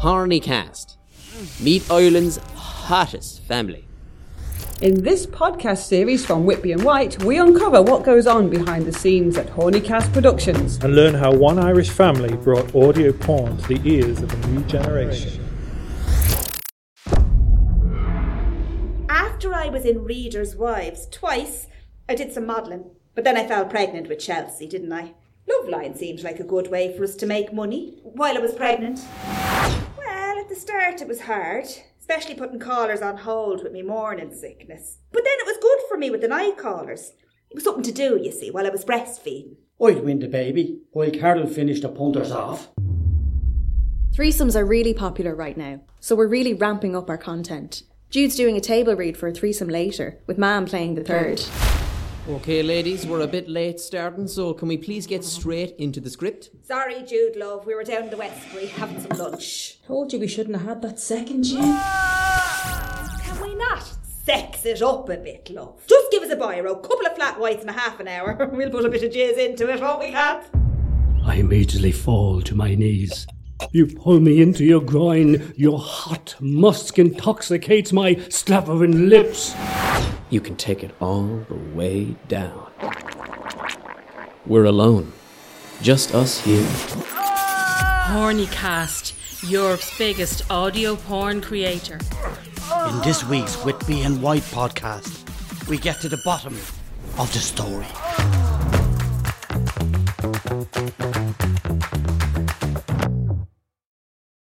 Hornycast. Meet Ireland's hottest family. In this podcast series from Whitby and White, we uncover what goes on behind the scenes at Hornycast Productions. and learn how one Irish family brought audio porn to the ears of a new generation. After I was in Reader's Wives twice, I did some modelling. But then I fell pregnant with Chelsea, didn't I? Love Line seemed like a good way for us to make money while I was pregnant. Well, at the start it was hard, especially putting callers on hold with me morning sickness. But then it was good for me with the night callers. It was something to do, you see, while I was breastfeeding. I'd win the baby while Carol finished the punters off. Threesomes are really popular right now, so we're really ramping up our content. Jude's doing a table read for a threesome later, with Mam playing the third. Okay, ladies, we're a bit late starting, so can we please get straight into the script? Sorry, Jude, love, we were down in the Westbury having some lunch. Told you we shouldn't have had that second gin. Can we not sex it up a bit, love? Just give us a biro, a couple of flat whites in a half an hour. we'll put a bit of jizz into it, won't we, Cat? I immediately fall to my knees. You pull me into your groin. Your hot musk intoxicates my slappering lips. You can take it all the way down. We're alone. Just us here. Hornycast, Europe's biggest audio porn creator. In this week's Whitby and White podcast, we get to the bottom of the story.